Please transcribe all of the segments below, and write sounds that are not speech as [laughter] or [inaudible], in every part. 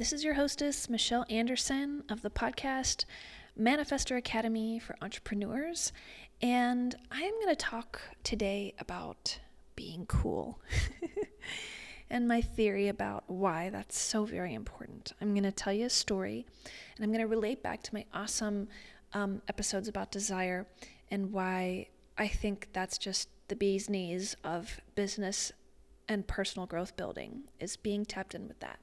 This is your hostess, Michelle Anderson of the podcast Manifestor Academy for Entrepreneurs. And I am going to talk today about being cool [laughs] and my theory about why that's so very important. I'm going to tell you a story and I'm going to relate back to my awesome um, episodes about desire and why I think that's just the bee's knees of business and personal growth building is being tapped in with that.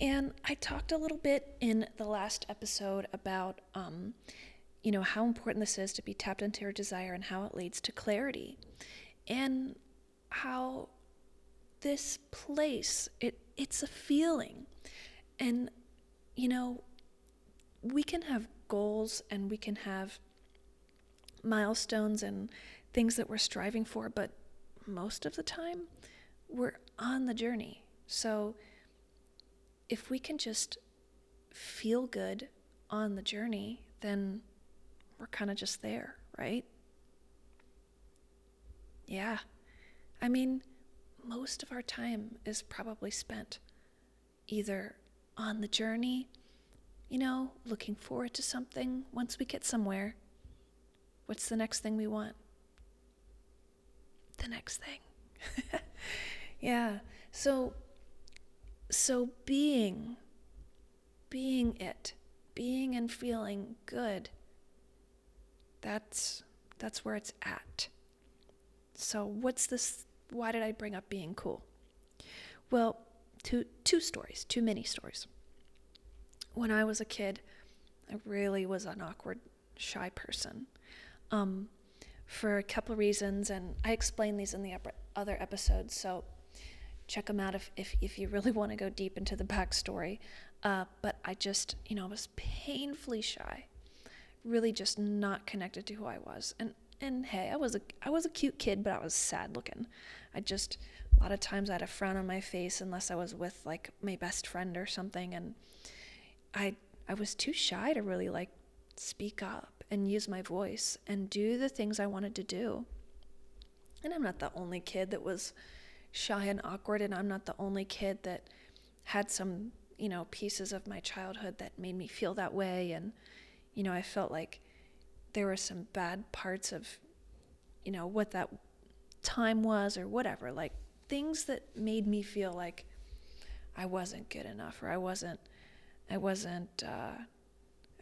And I talked a little bit in the last episode about, um, you know, how important this is to be tapped into your desire and how it leads to clarity, and how this place it it's a feeling, and you know, we can have goals and we can have milestones and things that we're striving for, but most of the time we're on the journey. So if we can just feel good on the journey, then we're kind of just there, right? Yeah. I mean, most of our time is probably spent either on the journey, you know, looking forward to something once we get somewhere. What's the next thing we want? The next thing. [laughs] yeah. So so being, being it, being and feeling good, that's that's where it's at. So what's this why did I bring up being cool? Well, two two stories, two mini stories. When I was a kid, I really was an awkward, shy person. Um, for a couple of reasons, and I explain these in the other episodes. So check them out if, if, if you really want to go deep into the backstory. Uh, but I just, you know, I was painfully shy, really just not connected to who I was. And and hey, I was a I was a cute kid, but I was sad looking. I just a lot of times I had a frown on my face unless I was with like my best friend or something, and I I was too shy to really like speak up and use my voice and do the things I wanted to do. And I'm not the only kid that was shy and awkward, and I'm not the only kid that had some, you know, pieces of my childhood that made me feel that way. And, you know, I felt like there were some bad parts of, you know, what that time was or whatever, like things that made me feel like I wasn't good enough or I wasn't, I wasn't, uh,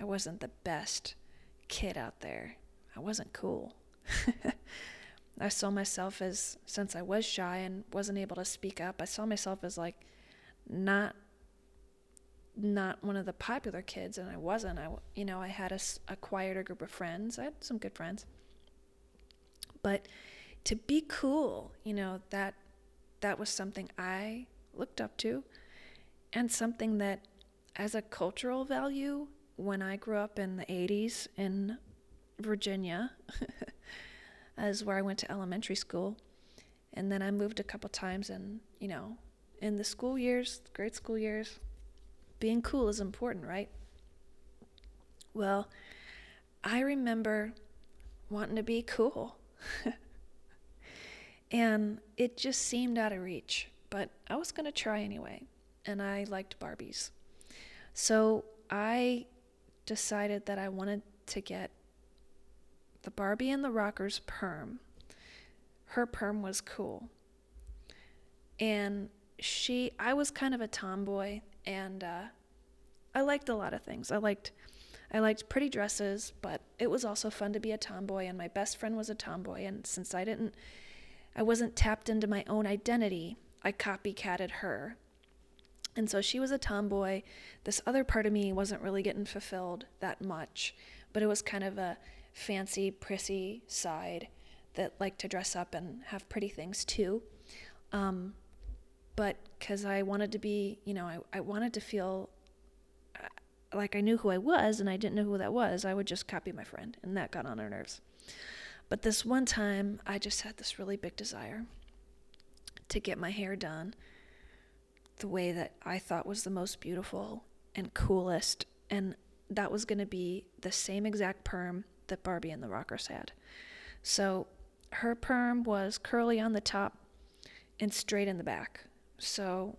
I wasn't the best kid out there. I wasn't cool. [laughs] I saw myself as, since I was shy and wasn't able to speak up, I saw myself as like not not one of the popular kids and I wasn't. I you know I had a, a quieter group of friends. I had some good friends. But to be cool you know that that was something I looked up to and something that as a cultural value when I grew up in the 80s in Virginia [laughs] as where I went to elementary school. And then I moved a couple times, and you know, in the school years, grade school years, being cool is important, right? Well, I remember wanting to be cool. [laughs] and it just seemed out of reach, but I was going to try anyway. And I liked Barbies. So I decided that I wanted to get the Barbie and the Rockers perm. Her perm was cool. And she, I was kind of a tomboy, and uh, I liked a lot of things. I liked, I liked pretty dresses, but it was also fun to be a tomboy. And my best friend was a tomboy, and since I didn't, I wasn't tapped into my own identity, I copycatted her. And so she was a tomboy. This other part of me wasn't really getting fulfilled that much, but it was kind of a fancy, prissy side that like to dress up and have pretty things too. Um, but because I wanted to be, you know, I, I wanted to feel uh, like I knew who I was and I didn't know who that was, I would just copy my friend, and that got on her nerves. But this one time, I just had this really big desire to get my hair done the way that I thought was the most beautiful and coolest. And that was going to be the same exact perm that Barbie and the Rockers had. So her perm was curly on the top and straight in the back. So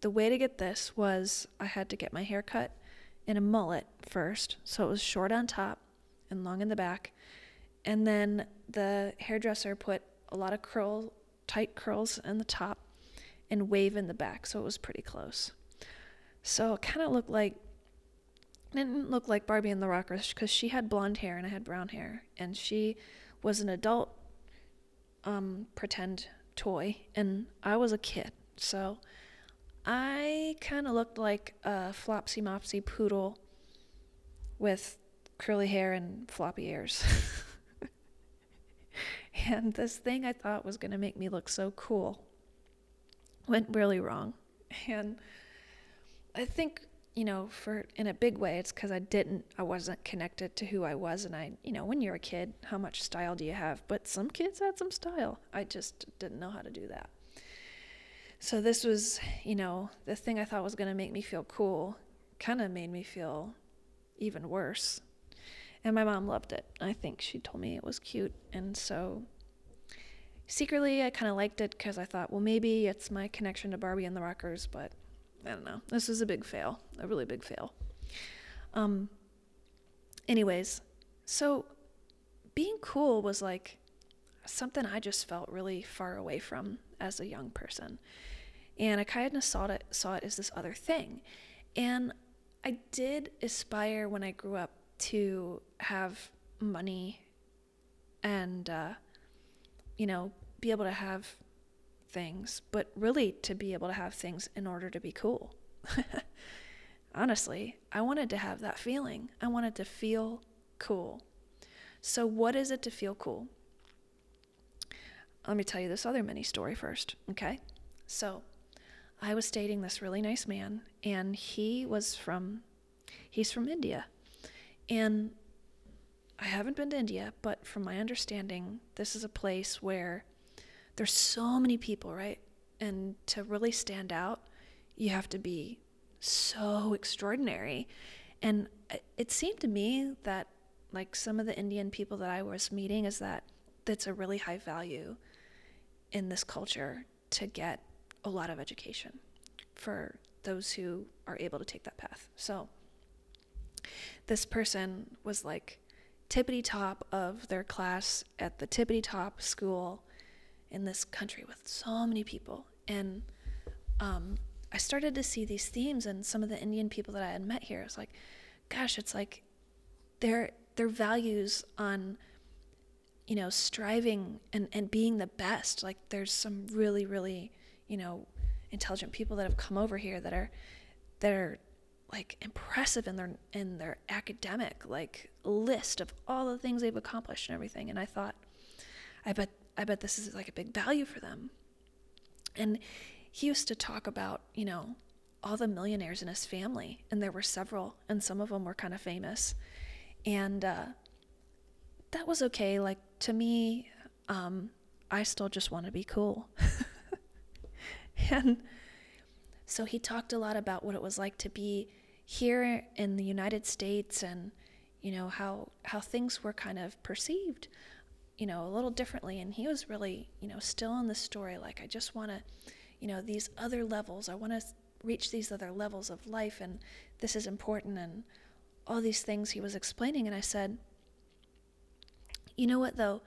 the way to get this was I had to get my hair cut in a mullet first. So it was short on top and long in the back. And then the hairdresser put a lot of curl, tight curls in the top and wave in the back. So it was pretty close. So it kind of looked like, didn't look like Barbie and the Rockers because she had blonde hair and I had brown hair. And she was an adult um, pretend toy and I was a kid. So I kind of looked like a flopsy mopsy poodle with curly hair and floppy ears. [laughs] and this thing I thought was going to make me look so cool went really wrong. And I think, you know, for in a big way, it's because I didn't, I wasn't connected to who I was. And I, you know, when you're a kid, how much style do you have? But some kids had some style. I just didn't know how to do that. So this was, you know, the thing I thought was going to make me feel cool kind of made me feel even worse. And my mom loved it. I think she told me it was cute. And so secretly, I kind of liked it because I thought, well, maybe it's my connection to Barbie and the Rockers, but I don't know. This is a big fail, a really big fail. Um, anyways, so being cool was like something I just felt really far away from as a young person. And I kind of saw it saw it as this other thing. And I did aspire when I grew up to have money and uh, you know be able to have things, but really to be able to have things in order to be cool. [laughs] Honestly, I wanted to have that feeling. I wanted to feel cool. So, what is it to feel cool? Let me tell you this other mini story first, okay? So, I was dating this really nice man, and he was from, he's from India. And I haven't been to India, but from my understanding, this is a place where there's so many people, right? And to really stand out, you have to be so extraordinary. And it seemed to me that, like some of the Indian people that I was meeting, is that that's a really high value in this culture to get a lot of education for those who are able to take that path. So this person was like tippity top of their class at the tippity top school in this country with so many people. And um, I started to see these themes and some of the Indian people that I had met here. It's like, gosh, it's like their their values on you know striving and, and being the best like there's some really really you know intelligent people that have come over here that are that are like impressive in their in their academic like list of all the things they've accomplished and everything and i thought i bet i bet this is like a big value for them. And he used to talk about you know all the millionaires in his family and there were several and some of them were kind of famous. And uh, that was okay. Like to me um, i still just want to be cool. [laughs] And so he talked a lot about what it was like to be here in the United States and you know how how things were kind of perceived you know a little differently and he was really you know still in the story like I just want to you know these other levels I want to reach these other levels of life and this is important and all these things he was explaining and I said you know what though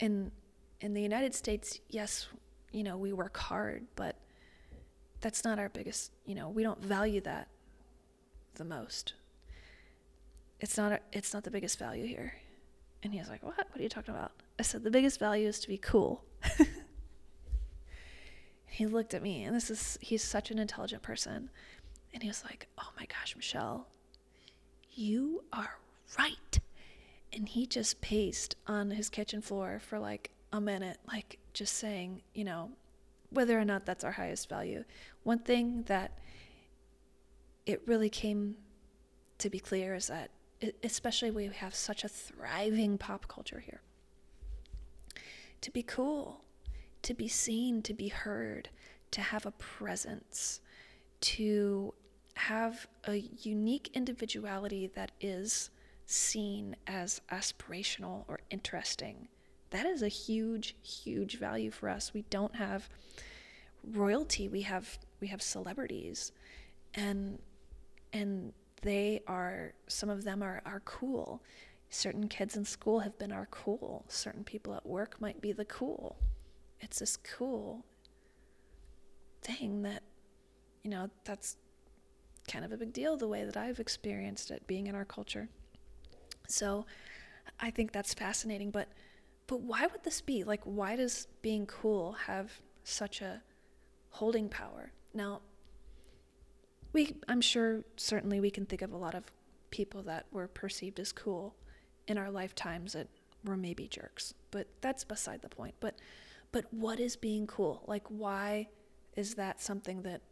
in in the United States yes you know, we work hard, but that's not our biggest, you know, we don't value that the most. It's not a, it's not the biggest value here. And he was like, "What? What are you talking about?" I said, "The biggest value is to be cool." [laughs] he looked at me, and this is he's such an intelligent person. And he was like, "Oh my gosh, Michelle, you are right." And he just paced on his kitchen floor for like a minute, like just saying, you know, whether or not that's our highest value. One thing that it really came to be clear is that, especially we have such a thriving pop culture here, to be cool, to be seen, to be heard, to have a presence, to have a unique individuality that is seen as aspirational or interesting. That is a huge, huge value for us. We don't have royalty, we have we have celebrities, and and they are some of them are are cool. Certain kids in school have been our cool. Certain people at work might be the cool. It's this cool thing that, you know, that's kind of a big deal the way that I've experienced it being in our culture. So I think that's fascinating. But but why would this be? Like why does being cool have such a holding power? Now we I'm sure certainly we can think of a lot of people that were perceived as cool in our lifetimes that were maybe jerks. But that's beside the point. But but what is being cool? Like why is that something that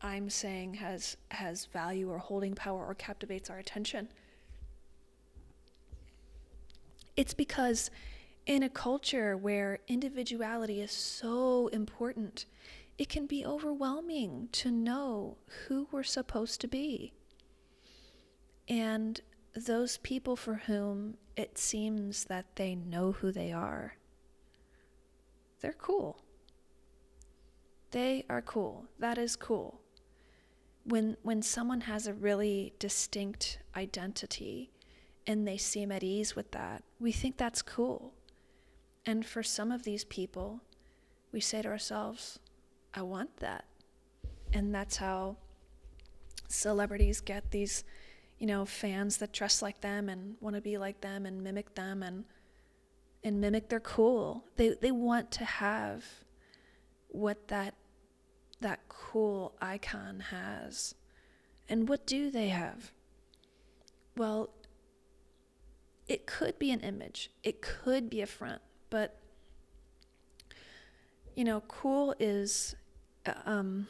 I'm saying has has value or holding power or captivates our attention? It's because in a culture where individuality is so important, it can be overwhelming to know who we're supposed to be. And those people for whom it seems that they know who they are, they're cool. They are cool. That is cool. When when someone has a really distinct identity and they seem at ease with that, we think that's cool. And for some of these people, we say to ourselves, I want that. And that's how celebrities get these, you know, fans that dress like them and want to be like them and mimic them and and mimic their cool. They they want to have what that that cool icon has. And what do they have? Well, it could be an image, it could be a front, but you know, cool is um,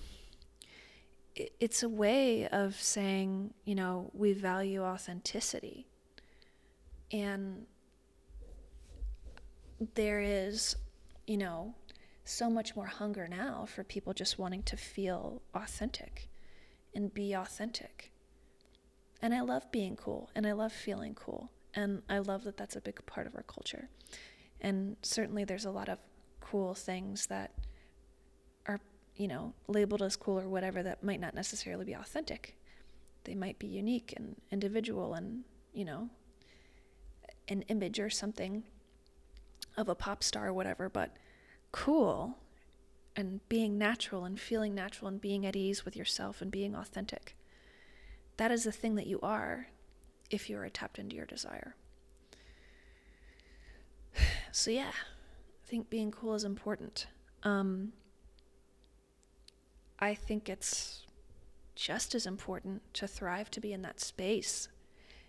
it's a way of saying, you know, we value authenticity. And there is, you know, so much more hunger now for people just wanting to feel authentic and be authentic. And I love being cool and I love feeling cool. And I love that that's a big part of our culture. And certainly there's a lot of cool things that you know, labeled as cool or whatever that might not necessarily be authentic. They might be unique and individual and, you know, an image or something of a pop star or whatever, but cool and being natural and feeling natural and being at ease with yourself and being authentic. That is the thing that you are if you are tapped into your desire. [sighs] So, yeah, I think being cool is important. Um, I think it's just as important to thrive to be in that space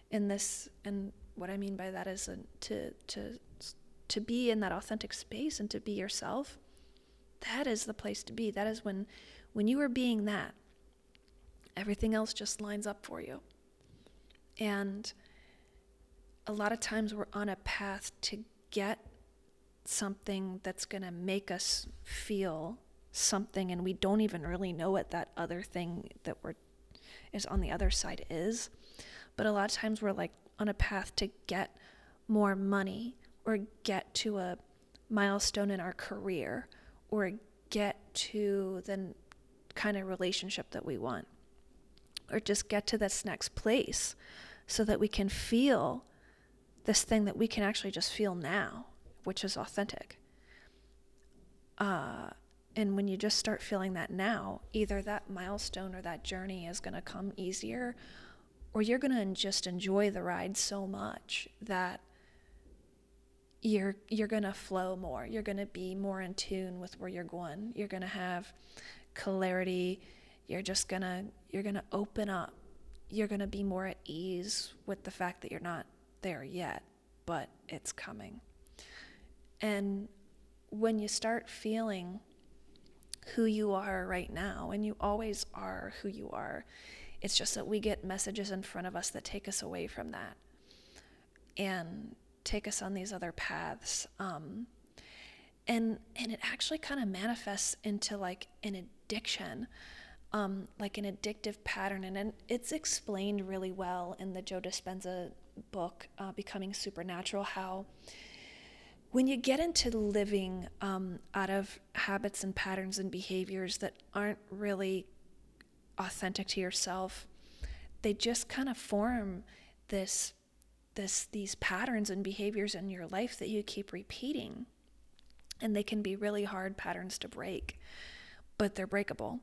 in this and what I mean by that is a, to to to be in that authentic space and to be yourself, that is the place to be. That is when when you are being that, everything else just lines up for you. And a lot of times we're on a path to get something that's going to make us feel something and we don't even really know what that other thing that we're is on the other side is. But a lot of times we're like on a path to get more money or get to a milestone in our career or get to the kind of relationship that we want or just get to this next place so that we can feel this thing that we can actually just feel now, which is authentic. Uh, and when you just start feeling that now, either that milestone or that journey is going to come easier, or you're going to just enjoy the ride so much that you're you're going to flow more. You're going to be more in tune with where you're going. You're going to have clarity. You're just going to you're going to open up. You're going to be more at ease with the fact that you're not there yet, but it's coming. And when you start feeling who you are right now, and you always are who you are, it's just that we get messages in front of us that take us away from that. And take us on these other paths. Um, and and it actually kind of manifests into like an addiction, um, like an addictive pattern, and, and it's explained really well in the Joe Dispenza book, uh, Becoming Supernatural, how when you get into living um, out of habits and patterns and behaviors that aren't really authentic to yourself, they just kind of form this this these patterns and behaviors in your life that you keep repeating. And they can be really hard patterns to break, but they're breakable.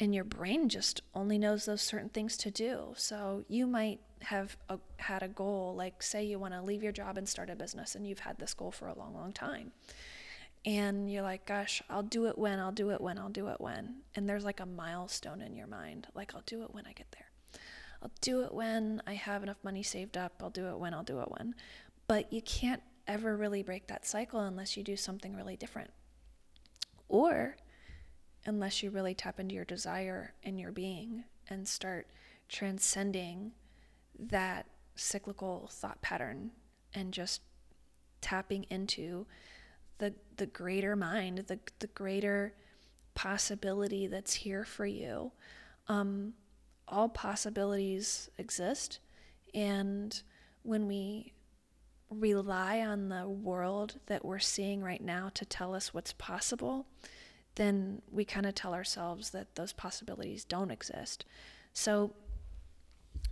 And your brain just only knows those certain things to do. So you might have a, had a goal, like say you want to leave your job and start a business, and you've had this goal for a long, long time. And you're like, gosh, I'll do it when, I'll do it when, I'll do it when. And there's like a milestone in your mind, like, I'll do it when I get there. I'll do it when I have enough money saved up. I'll do it when, I'll do it when. But you can't ever really break that cycle unless you do something really different. Or unless you really tap into your desire and your being and start transcending that cyclical thought pattern and just tapping into the the greater mind, the the greater possibility that's here for you. Um, all possibilities exist, and when we rely on the world that we're seeing right now to tell us what's possible, then we kind of tell ourselves that those possibilities don't exist. So,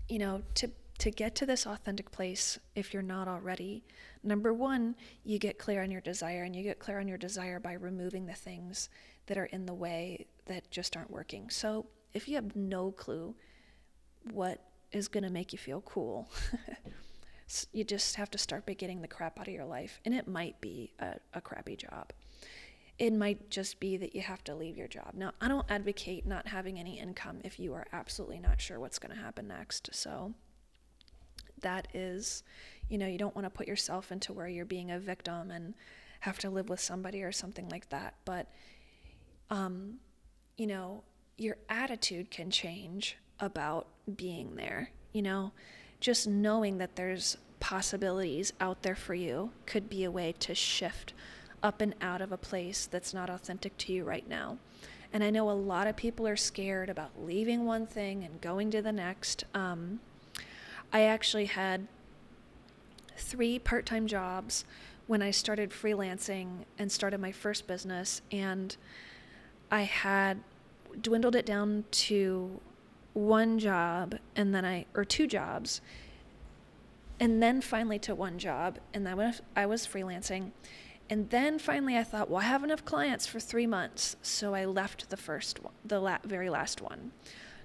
you know, to to get to this authentic place, if you're not already, number one, you get clear on your desire, and you get clear on your desire by removing the things that are in the way that just aren't working. So, if you have no clue what is going to make you feel cool, [laughs] you just have to start by getting the crap out of your life. And it might be a, a crappy job it might just be that you have to leave your job. Now, I don't advocate not having any income if you are absolutely not sure what's going to happen next. So, that is, you know, you don't want to put yourself into where you're being a victim and have to live with somebody or something like that. But, um, you know, your attitude can change about being there. You know, just knowing that there's possibilities out there for you could be a way to shift up and out of a place that's not authentic to you right now. And I know a lot of people are scared about leaving one thing and going to the next. Um, I actually had three part time jobs when I started freelancing and started my first business. And I had dwindled it down to one job and then I, or two jobs, and then finally to one job. And then I was freelancing. And then finally, I thought, well, I have enough clients for three months. So I left the first one, the la- very last one.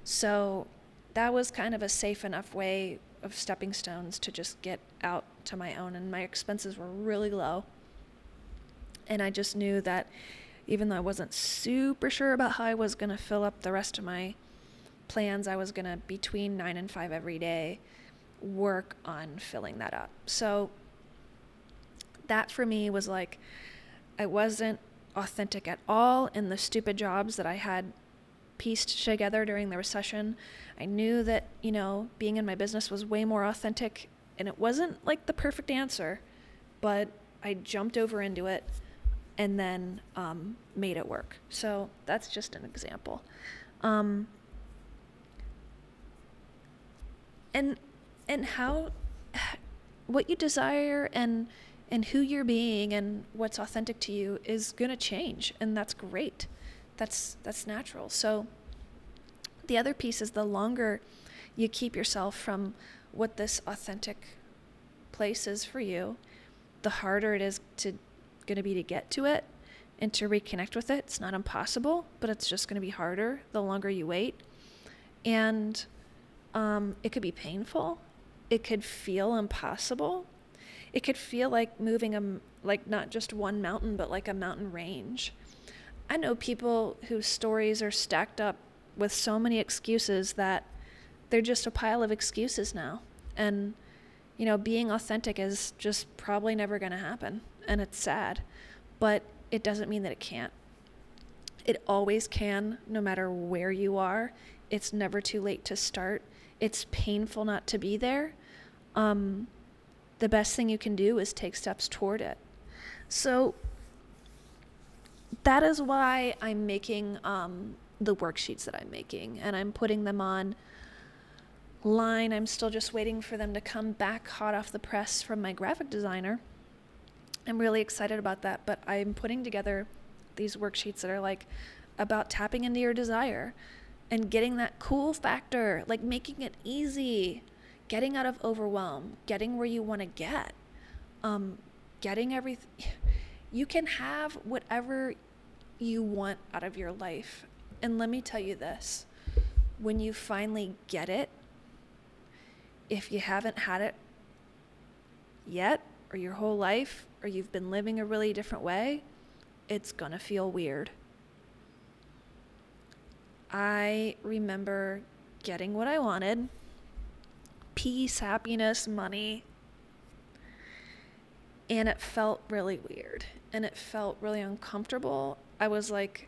So that was kind of a safe enough way of stepping stones to just get out to my own. And my expenses were really low. And I just knew that even though I wasn't super sure about how I was going to fill up the rest of my plans, I was going to, between nine and five every day, work on filling that up. So that for me was like, I wasn't authentic at all in the stupid jobs that I had pieced together during the recession. I knew that, you know, being in my business was way more authentic and it wasn't like the perfect answer, but I jumped over into it and then um, made it work. So that's just an example. Um, and and how [sighs] what you desire and and who you're being and what's authentic to you is going to change and that's great. That's that's natural. So the other piece is the longer you keep yourself from what this authentic place is for you the harder it is to going to be to get to it and to reconnect with it. It's not impossible but it's just going to be harder the longer you wait. And um, it could be painful. It could feel impossible it could feel like moving a like not just one mountain but like a mountain range. I know people whose stories are stacked up with so many excuses that they're just a pile of excuses now. And you know being authentic is just probably never going to happen and it's sad. But it doesn't mean that it can't. It always can no matter where you are. It's never too late to start. It's painful not to be there. Um, the best thing you can do is take steps toward it. So that is why I'm making um, the worksheets that I'm making and I'm putting them on line. I'm still just waiting for them to come back hot off the press from my graphic designer. I'm really excited about that, but I'm putting together these worksheets that are like about tapping into your desire and getting that cool factor, like making it easy, getting out of overwhelm, getting where you want to get, um, getting everything. [sighs] You can have whatever you want out of your life. And let me tell you this when you finally get it, if you haven't had it yet, or your whole life, or you've been living a really different way, it's gonna feel weird. I remember getting what I wanted peace, happiness, money. And it felt really weird and it felt really uncomfortable. I was like,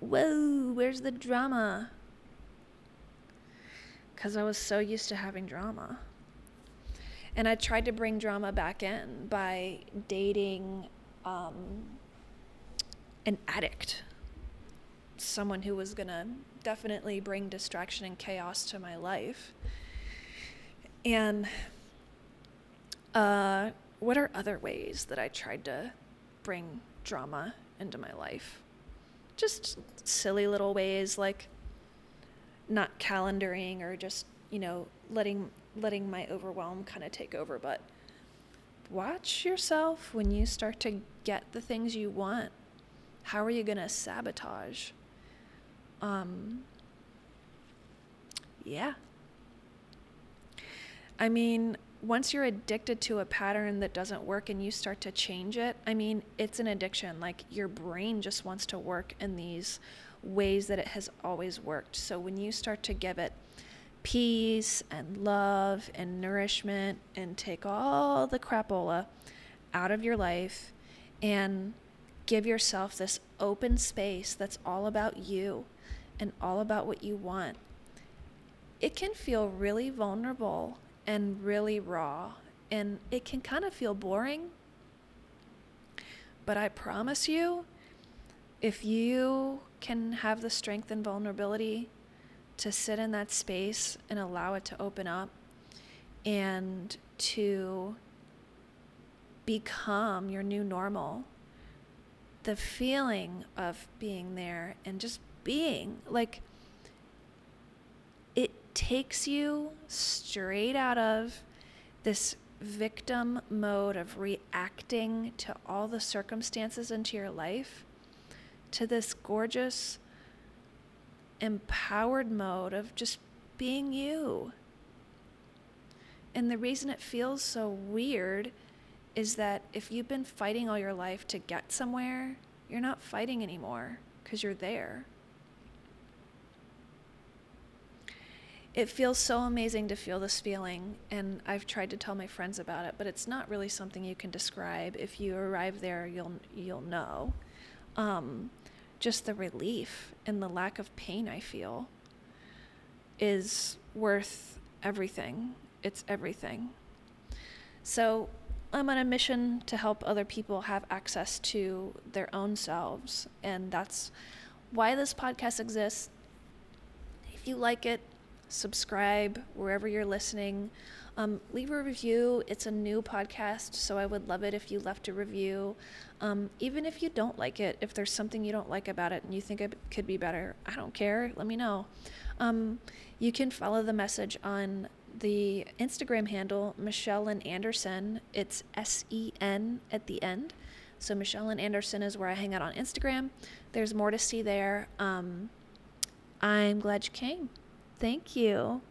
whoa, where's the drama? Because I was so used to having drama. And I tried to bring drama back in by dating um, an addict, someone who was going to definitely bring distraction and chaos to my life. And uh, what are other ways that I tried to bring drama into my life? Just silly little ways like not calendaring or just, you know, letting letting my overwhelm kind of take over, but watch yourself when you start to get the things you want. How are you going to sabotage? Um yeah. I mean, once you're addicted to a pattern that doesn't work and you start to change it, I mean, it's an addiction. Like your brain just wants to work in these ways that it has always worked. So when you start to give it peace and love and nourishment and take all the crapola out of your life and give yourself this open space that's all about you and all about what you want, it can feel really vulnerable and really raw. And it can kind of feel boring. But I promise you, if you can have the strength and vulnerability to sit in that space and allow it to open up and to become your new normal, the feeling of being there and just being like takes you straight out of this victim mode of reacting to all the circumstances into your life to this gorgeous, empowered mode of just being you. And the reason it feels so weird is that if you've been fighting all your life to get somewhere, you're not fighting anymore because you're there. It feels so amazing to feel this feeling and i've tried to tell my friends about it but it's not really something you can describe. If you arrive there you'll you'll know. Um, just the relief and the lack of pain i feel is worth everything. It's everything. So i'm on a mission to help other people have access to their own selves and that's why this podcast exists. If you like it subscribe wherever you're listening. Um, leave a review. It's a new podcast, so I would love it if you left a review. Um, even if you don't like it, if there's something you don't like about it and you think it could be better, I don't care. Let me know. Um, you can follow the message on the Instagram handle, Michelle and Anderson. It's S E N at the end. So Michelle and Anderson is where I hang out on Instagram. There's more to see there. Um, I'm glad you came. Thank you.